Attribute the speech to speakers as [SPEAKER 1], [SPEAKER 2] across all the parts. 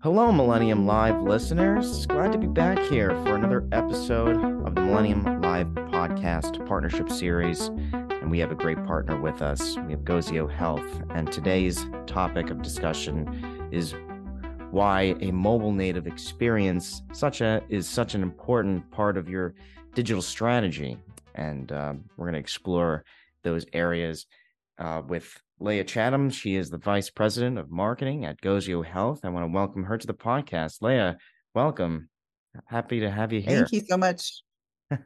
[SPEAKER 1] Hello, Millennium Live listeners. Glad to be back here for another episode of the Millennium Live podcast partnership series. And we have a great partner with us. We have Gozio Health. And today's topic of discussion is why a mobile native experience such a is such an important part of your digital strategy. And uh, we're going to explore those areas uh, with Lea Chatham. She is the vice president of marketing at Gozio Health. I want to welcome her to the podcast. Lea, welcome. Happy to have you here.
[SPEAKER 2] Thank you so much.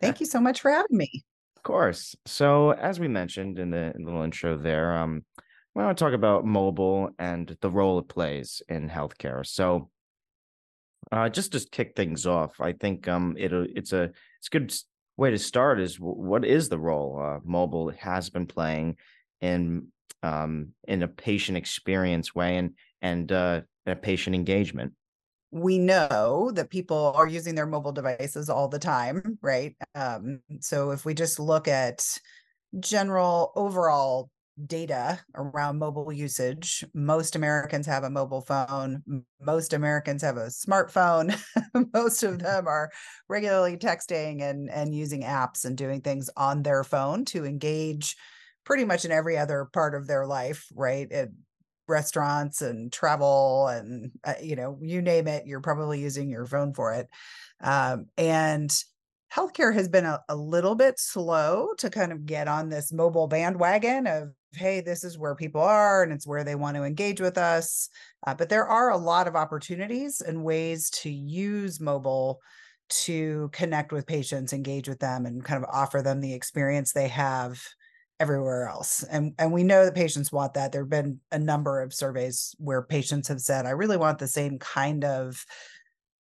[SPEAKER 2] Thank you so much for having me.
[SPEAKER 1] Of course. So, as we mentioned in the little intro there, um, I want to talk about mobile and the role it plays in healthcare. So, uh, just to kick things off, I think um, it it's a it's a good way to start. Is what is the role uh, mobile has been playing in um, in a patient experience way and and uh, a patient engagement.
[SPEAKER 2] We know that people are using their mobile devices all the time right? Um, so if we just look at general overall data around mobile usage most americans have a mobile phone most americans have a smartphone most of them are regularly texting and and using apps and doing things on their phone to engage pretty much in every other part of their life, right? At restaurants and travel and uh, you know, you name it, you're probably using your phone for it. Um, and healthcare has been a, a little bit slow to kind of get on this mobile bandwagon of hey this is where people are and it's where they want to engage with us uh, but there are a lot of opportunities and ways to use mobile to connect with patients engage with them and kind of offer them the experience they have everywhere else. And and we know that patients want that. There've been a number of surveys where patients have said, I really want the same kind of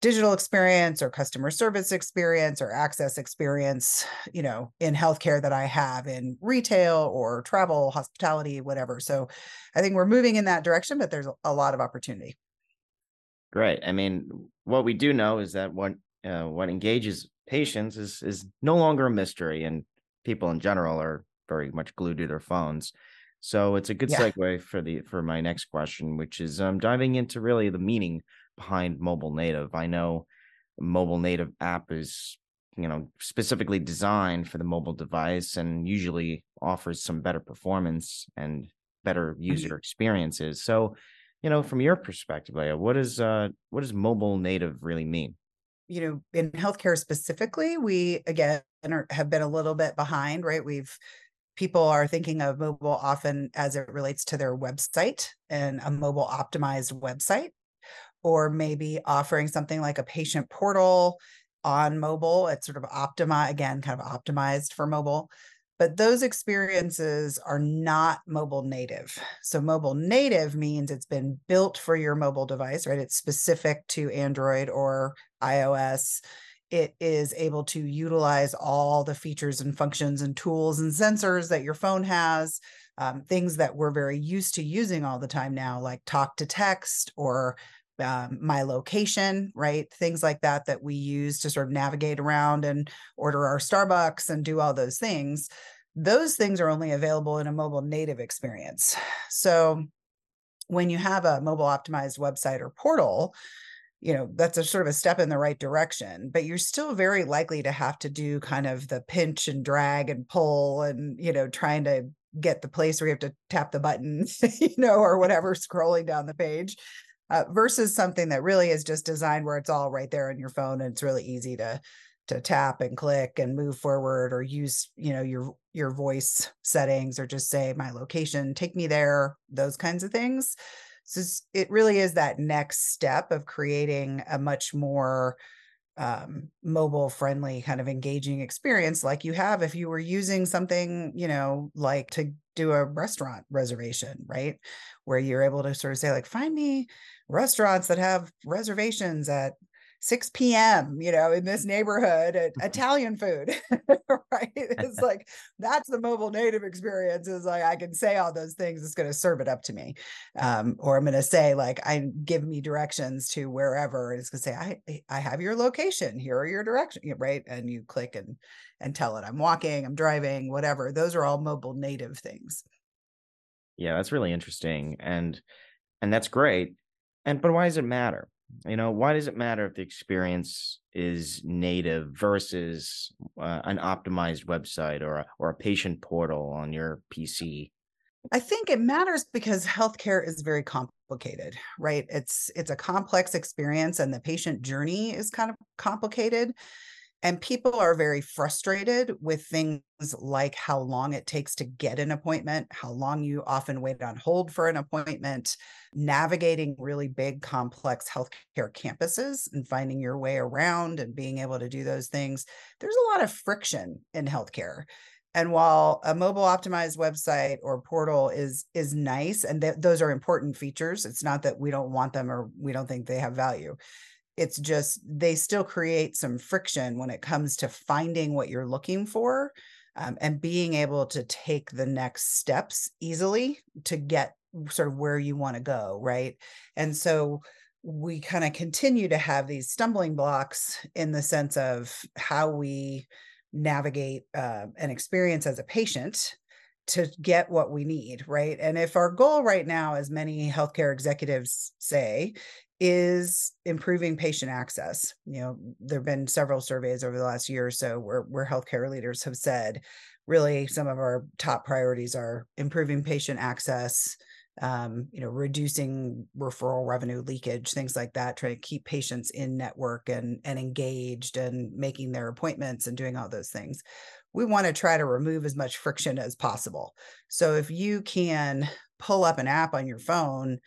[SPEAKER 2] digital experience or customer service experience or access experience, you know, in healthcare that I have in retail or travel, hospitality, whatever. So I think we're moving in that direction, but there's a lot of opportunity.
[SPEAKER 1] Great. I mean, what we do know is that what uh, what engages patients is is no longer a mystery, and people in general are very much glued to their phones. So it's a good yeah. segue for the for my next question, which is um, diving into really the meaning behind mobile native. I know mobile native app is you know specifically designed for the mobile device and usually offers some better performance and better mm-hmm. user experiences. So, you know, from your perspective, Lea, what is uh what does mobile native really mean?
[SPEAKER 2] You know, in healthcare specifically, we again are, have been a little bit behind, right? We've people are thinking of mobile often as it relates to their website and a mobile optimized website, or maybe offering something like a patient portal on mobile. It's sort of optimized, again, kind of optimized for mobile. But those experiences are not mobile native. So, mobile native means it's been built for your mobile device, right? It's specific to Android or iOS it is able to utilize all the features and functions and tools and sensors that your phone has, um, things that we're very used to using all the time now, like talk to text or um, my location, right? Things like that that we use to sort of navigate around and order our Starbucks and do all those things. Those things are only available in a mobile native experience. So when you have a mobile optimized website or portal, you know that's a sort of a step in the right direction but you're still very likely to have to do kind of the pinch and drag and pull and you know trying to get the place where you have to tap the button you know or whatever scrolling down the page uh, versus something that really is just designed where it's all right there on your phone and it's really easy to to tap and click and move forward or use you know your your voice settings or just say my location take me there those kinds of things so it really is that next step of creating a much more um, mobile friendly kind of engaging experience like you have if you were using something you know like to do a restaurant reservation right? Where you're able to sort of say like find me restaurants that have reservations at 6 p.m., you know, in this neighborhood, mm-hmm. Italian food, right? It's like that's the mobile native experience. Is like I can say all those things, it's going to serve it up to me, um, or I'm going to say like I give me directions to wherever. It's going to say I I have your location. Here are your directions, right? And you click and and tell it I'm walking, I'm driving, whatever. Those are all mobile native things.
[SPEAKER 1] Yeah, that's really interesting, and and that's great. And but why does it matter? You know, why does it matter if the experience is native versus uh, an optimized website or a, or a patient portal on your PC?
[SPEAKER 2] I think it matters because healthcare is very complicated, right? It's it's a complex experience and the patient journey is kind of complicated. And people are very frustrated with things like how long it takes to get an appointment, how long you often wait on hold for an appointment, navigating really big, complex healthcare campuses and finding your way around and being able to do those things. There's a lot of friction in healthcare. And while a mobile optimized website or portal is is nice and th- those are important features, it's not that we don't want them or we don't think they have value it's just they still create some friction when it comes to finding what you're looking for um, and being able to take the next steps easily to get sort of where you want to go right and so we kind of continue to have these stumbling blocks in the sense of how we navigate uh, an experience as a patient to get what we need, right? And if our goal right now, as many healthcare executives say, is improving patient access. You know, there have been several surveys over the last year or so where, where healthcare leaders have said really some of our top priorities are improving patient access, um, you know, reducing referral revenue leakage, things like that, trying to keep patients in network and and engaged and making their appointments and doing all those things. We want to try to remove as much friction as possible. So if you can pull up an app on your phone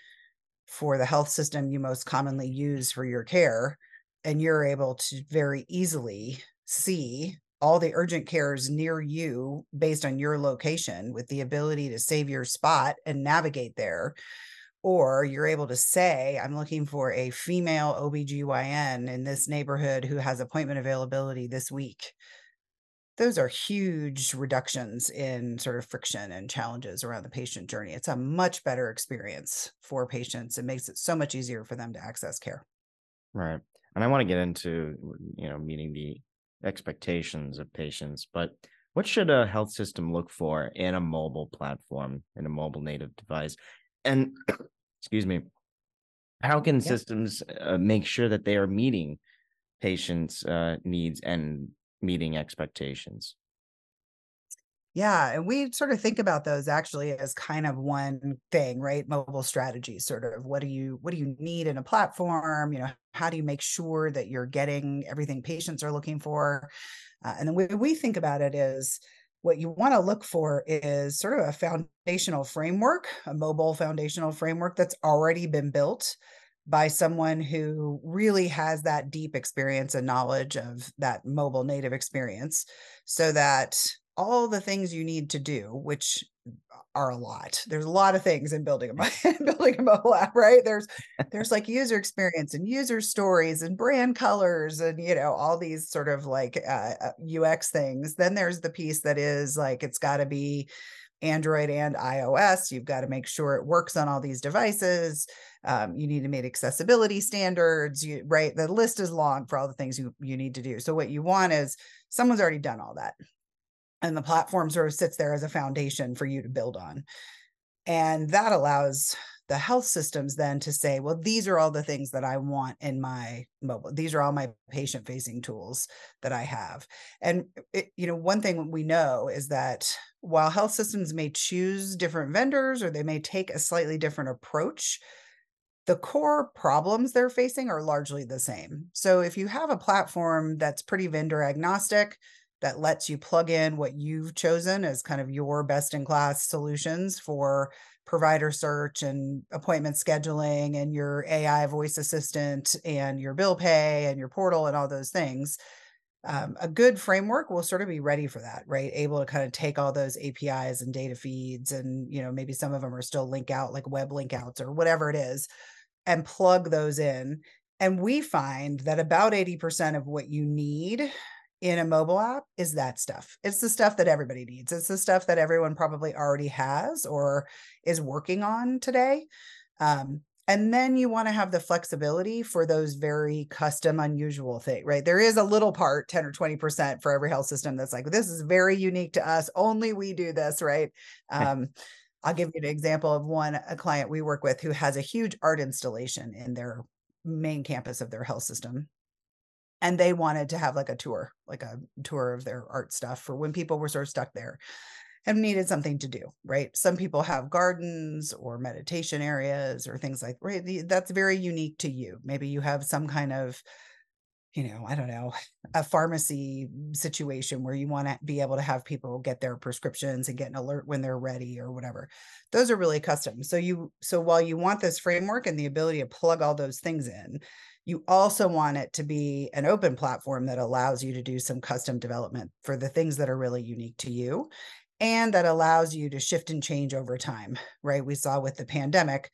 [SPEAKER 2] for the health system you most commonly use for your care and you're able to very easily see all the urgent cares near you based on your location with the ability to save your spot and navigate there. Or you're able to say i'm looking for a female obgyn in this neighborhood who has appointment availability this week those are huge reductions in sort of friction and challenges around the patient journey. It's a much better experience for patients. It makes it so much easier for them to access care.
[SPEAKER 1] Right. And I want to get into, you know, meeting the expectations of patients, but what should a health system look for in a mobile platform, in a mobile native device? And excuse me, how can yeah. systems uh, make sure that they are meeting patients' uh, needs and meeting expectations.
[SPEAKER 2] Yeah, and we sort of think about those actually as kind of one thing, right? Mobile strategy, sort of what do you what do you need in a platform? You know, how do you make sure that you're getting everything patients are looking for? Uh, and the way we think about it is what you want to look for is sort of a foundational framework, a mobile foundational framework that's already been built by someone who really has that deep experience and knowledge of that mobile native experience so that all the things you need to do which are a lot there's a lot of things in building a building a mobile app right? There's there's like user experience and user stories and brand colors and you know all these sort of like uh, ux uh, things. Then there's the piece that is like it's got to be Android and iOS. You've got to make sure it works on all these devices. Um, you need to meet accessibility standards. You right. The list is long for all the things you you need to do. So what you want is someone's already done all that, and the platform sort of sits there as a foundation for you to build on, and that allows the health systems then to say, well, these are all the things that I want in my mobile. These are all my patient facing tools that I have. And, it, you know, one thing we know is that while health systems may choose different vendors or they may take a slightly different approach, the core problems they're facing are largely the same. So if you have a platform that's pretty vendor agnostic, that lets you plug in what you've chosen as kind of your best in class solutions for provider search and appointment scheduling and your AI voice assistant and your bill pay and your portal and all those things. Um, a good framework will sort of be ready for that, right? Able to kind of take all those APIs and data feeds, and you know maybe some of them are still link out, like web link outs or whatever it is, and plug those in. And we find that about 80% of what you need in a mobile app is that stuff. It's the stuff that everybody needs. It's the stuff that everyone probably already has or is working on today. Um, and then you want to have the flexibility for those very custom, unusual thing, right? There is a little part, 10 or 20% for every health system that's like, this is very unique to us. Only we do this, right? Um, I'll give you an example of one, a client we work with who has a huge art installation in their main campus of their health system and they wanted to have like a tour like a tour of their art stuff for when people were sort of stuck there and needed something to do right some people have gardens or meditation areas or things like right that's very unique to you maybe you have some kind of you know, I don't know, a pharmacy situation where you want to be able to have people get their prescriptions and get an alert when they're ready or whatever. Those are really custom. So you so while you want this framework and the ability to plug all those things in, you also want it to be an open platform that allows you to do some custom development for the things that are really unique to you and that allows you to shift and change over time, right? We saw with the pandemic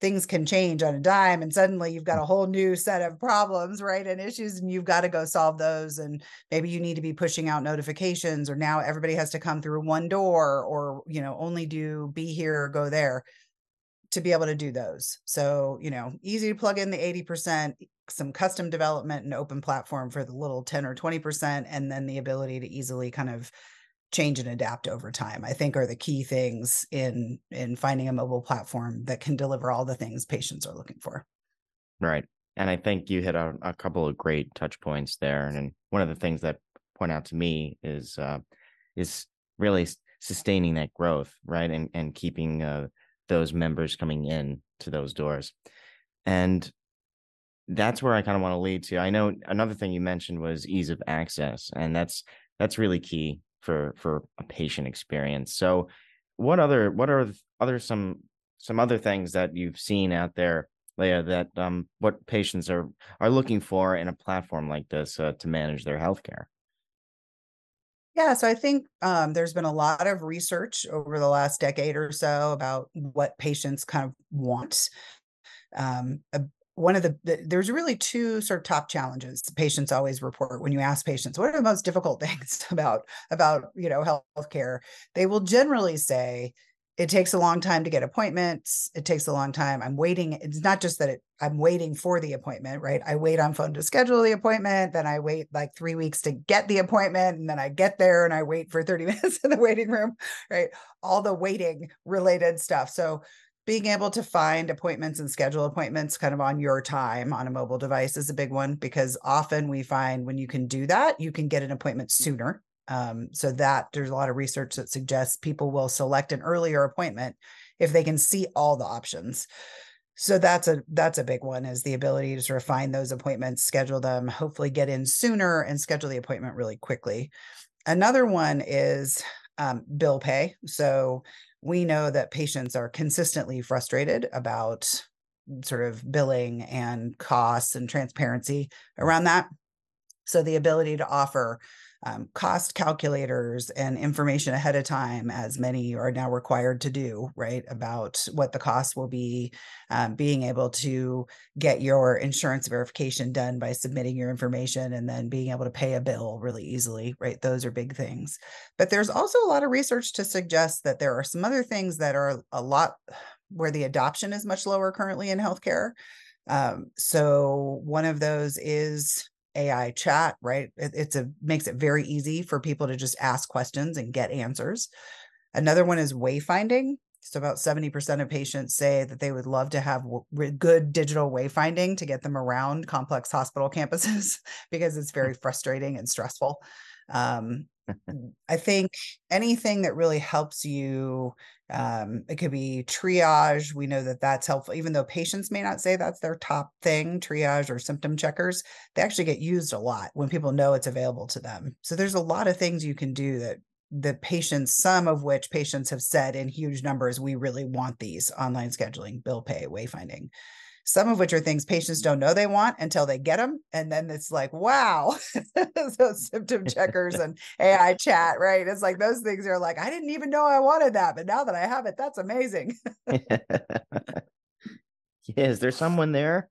[SPEAKER 2] things can change on a dime and suddenly you've got a mm. whole new set of problems right and issues and you've got to go solve those and maybe you need to be pushing out notifications or now everybody has to come through one door or you know only do be here or go there to be able to do those. So you know easy to plug in the 80% some custom development and open platform for the little 10 or 20% and then the ability to easily kind of change and adapt over time i think are the key things in in finding a mobile platform that can deliver all the things patients are looking for.
[SPEAKER 1] Right and i think you hit a, a couple of great touch points there and, and one of the things that point out to me is uh is really sustaining that growth right and and keeping uh those members coming in to those doors and that's where i kind of want to lead to i know another thing you mentioned was ease of access and that's that's really key for for a patient experience. So what other what are other some some other things that you've seen out there Lea that um what patients are are looking for in a platform like this uh, to manage their healthcare?
[SPEAKER 2] Yeah, so I think um, there's been a lot of research over the last decade or so about what patients kind of want. Um, a one of the, the, there's really two sort of top challenges patients always report when you ask patients what are the most difficult things about about you know healthcare they will generally say it takes a long time to get appointments. It takes a long time. I'm waiting it's not just that it, i'm waiting for the appointment right? I wait on phone to schedule the appointment then i wait like three weeks to get the appointment and then i get there and i wait for 30 minutes in the waiting room right? All the waiting related stuff. So being able to find appointments and schedule appointments kind of on your time on a mobile device is a big one because often we find when you can do that, you can get an appointment sooner. Um, so that there's a lot of research that suggests people will select an earlier appointment if they can see all the options. So that's a that's a big one is the ability to sort of find those appointments, schedule them, hopefully get in sooner and schedule the appointment really quickly. Another one is um, bill pay. So we know that patients are consistently frustrated about sort of billing and costs and transparency around that. So the ability to offer um, cost calculators and information ahead of time, as many are now required to do, right, about what the cost will be, um, being able to get your insurance verification done by submitting your information and then being able to pay a bill really easily, right? Those are big things. But there's also a lot of research to suggest that there are some other things that are a lot where the adoption is much lower currently in healthcare. Um, so one of those is AI chat, right? It, it's a makes it very easy for people to just ask questions and get answers. Another one is wayfinding. So about 70% of patients say that they would love to have w- good digital wayfinding to get them around complex hospital campuses because it's very frustrating and stressful. Um, I think anything that really helps you, um, it could be triage. We know that that's helpful, even though patients may not say that's their top thing, triage or symptom checkers, they actually get used a lot when people know it's available to them. So there's a lot of things you can do that the patients, some of which patients have said in huge numbers, we really want these online scheduling, bill pay, wayfinding some of which are things patients don't know they want until they get them. And then it's like, wow, those symptom checkers and AI chat, right? It's like those things are like, I didn't even know I wanted that. But now that I have it, that's amazing.
[SPEAKER 1] yeah, is there someone there?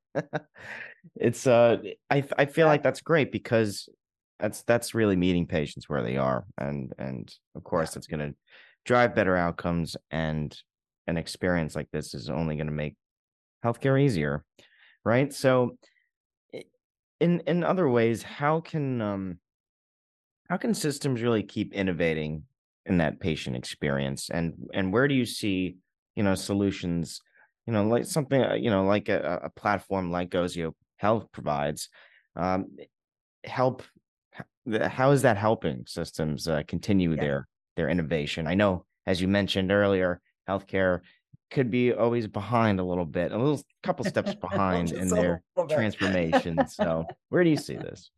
[SPEAKER 1] it's uh I I feel like that's great because that's that's really meeting patients where they are. And and of course yeah. it's gonna drive better outcomes and an experience like this is only going to make healthcare easier, right? So, in in other ways, how can um, how can systems really keep innovating in that patient experience, and and where do you see you know solutions you know, like something, uh, you know, like a, a platform like Gozio Health provides, um, help. How is that helping systems uh, continue yeah. their their innovation? I know, as you mentioned earlier, healthcare could be always behind a little bit, a little couple steps behind in their transformation. so, where do you see this?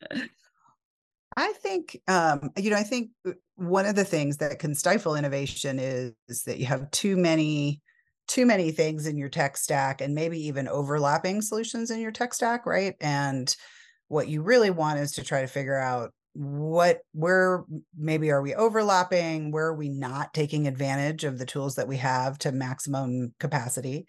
[SPEAKER 2] I think, um, you know, I think uh, one of the things that can stifle innovation is, is that you have too many too many things in your tech stack and maybe even overlapping solutions in your tech stack, right? And what you really want is to try to figure out what where maybe are we overlapping? Where are we not taking advantage of the tools that we have to maximum capacity?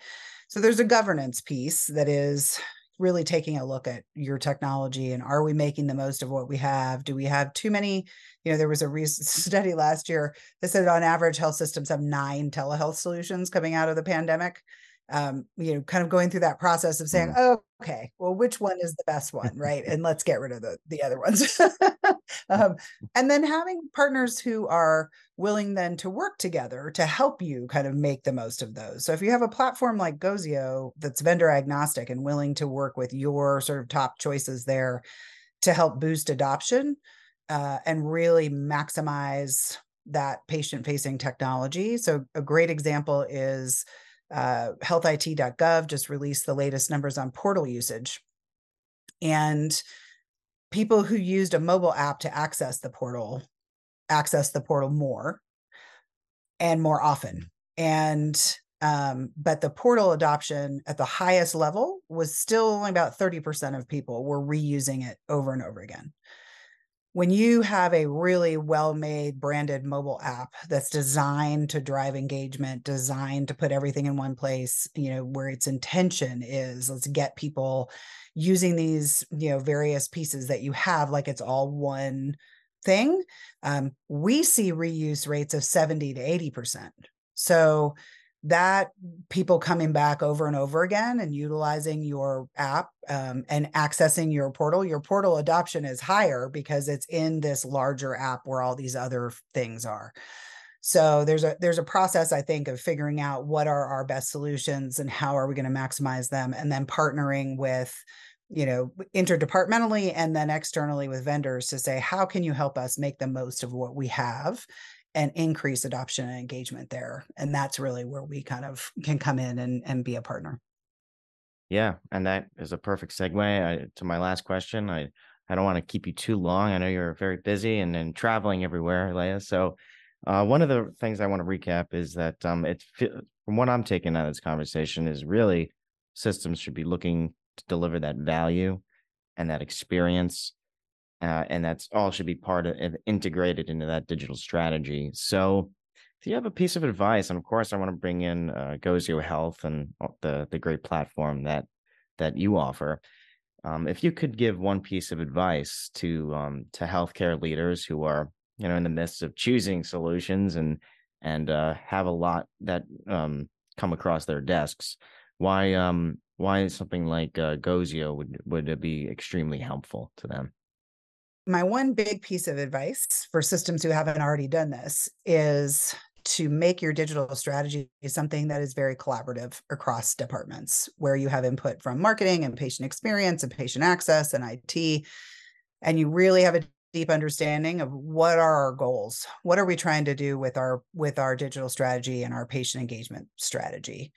[SPEAKER 2] So there's a governance piece that is really taking a look at your technology and are we making the most of what we have? Do we have too many? You know there was a recent study last year that said on average health systems have nine telehealth solutions coming out of the pandemic um, you know, kind of going through that process of saying, mm. oh, okay, well, which one is the best one, right? and let's get rid of the the other ones. um, and then having partners who are willing then to work together to help you kind of make the most of those. So if you have a platform like Gozio that's vendor agnostic and willing to work with your sort of top choices there to help boost adoption uh, and really maximize that patient facing technology. So a great example is uh, healthit.gov just released the latest numbers on portal usage. And people who used a mobile app to access the portal access the portal more and more often. And um, but the portal adoption at the highest level was still only about 30% of people were reusing it over and over again when you have a really well made branded mobile app that's designed to drive engagement designed to put everything in one place you know where its intention is let's get people using these you know various pieces that you have like it's all one thing um, we see reuse rates of 70 to 80 percent. So that people coming back over and over again and utilizing your app um, and accessing your portal your portal adoption is higher because it's in this larger app where all these other things are. So there's a there's a process i think of figuring out what are our best solutions and how are we going to maximize them and then partnering with you know interdepartmentally and then externally with vendors to say how can you help us make the most of what we have and increase adoption and engagement there. And that's really where we kind of can come in and, and be a partner.
[SPEAKER 1] Yeah, and that is a perfect segue I, to my last question. I I don't want to keep you too long. I know you're very busy and, and traveling everywhere, Lea. So, uh, one of the things I want to recap is that um, it's from what I'm taking out of this conversation is really systems should be looking to deliver that value and that experience uh, and that's all should be part of integrated into that digital strategy. So, if you have a piece of advice, and of course, I want to bring in uh, Gozio Health and the the great platform that that you offer. Um, if you could give one piece of advice to um, to healthcare leaders who are you know in the midst of choosing solutions and and uh, have a lot that um, come across their desks, why um why something like uh, Gozio would would be extremely helpful to them?
[SPEAKER 2] My one big piece of advice for systems who haven't already done this is to make your digital strategy something that is very collaborative across departments where you have input from marketing and patient experience and patient access and IT and you really have a deep understanding of what are our goals? What are we trying to do with our with our digital strategy and our patient engagement strategy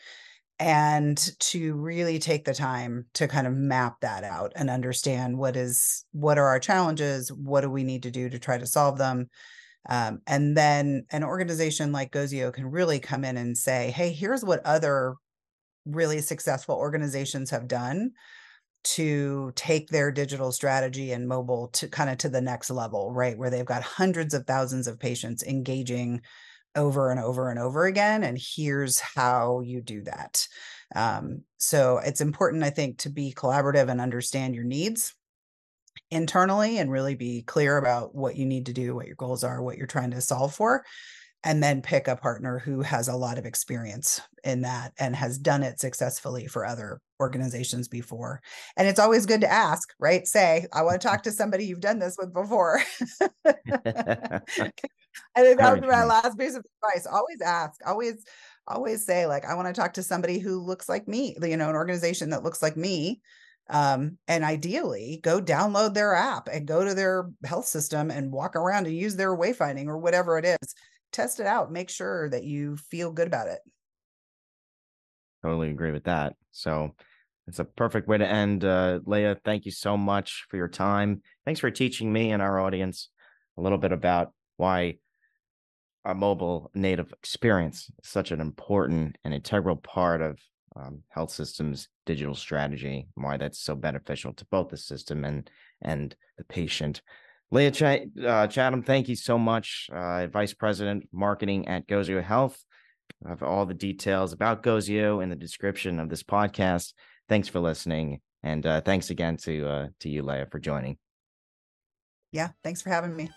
[SPEAKER 2] and to really take the time to kind of map that out and understand what is what are our challenges what do we need to do to try to solve them um, and then an organization like gozio can really come in and say hey here's what other really successful organizations have done to take their digital strategy and mobile to kind of to the next level right? Where they've got hundreds of thousands of patients engaging over and over and over again and here's how you do that um, so it's important i think to be collaborative and understand your needs internally and really be clear about what you need to do what your goals are what you're trying to solve for and then pick a partner who has a lot of experience in that and has done it successfully for other organizations before. And it's always good to ask, right? Say, I want to talk to somebody you've done this with before. I think that would be my last piece of advice. Always ask, always always say like i want to talk to somebody who looks like me you know an organization that looks like me um, and ideally go download their app and go to their health system and walk around and use their wayfinding or whatever it is. Test it out make sure that you feel good about it.
[SPEAKER 1] Totally agree with that. So it's a perfect way to end uh, lea thank you so much for your time. Thanks for teaching me and our audience a little bit about why a mobile native experience is such an important and integral part of um, health systems digital strategy why that's so beneficial to both the system and and the patient. Lea Ch- uh, chatham thank you so much. Uh, vice president marketing at gozio health. I have all the details about gozio in the description of this podcast. Thanks for listening and uh, thanks again to uh, to you lea for joining.
[SPEAKER 2] Yeah thanks for having me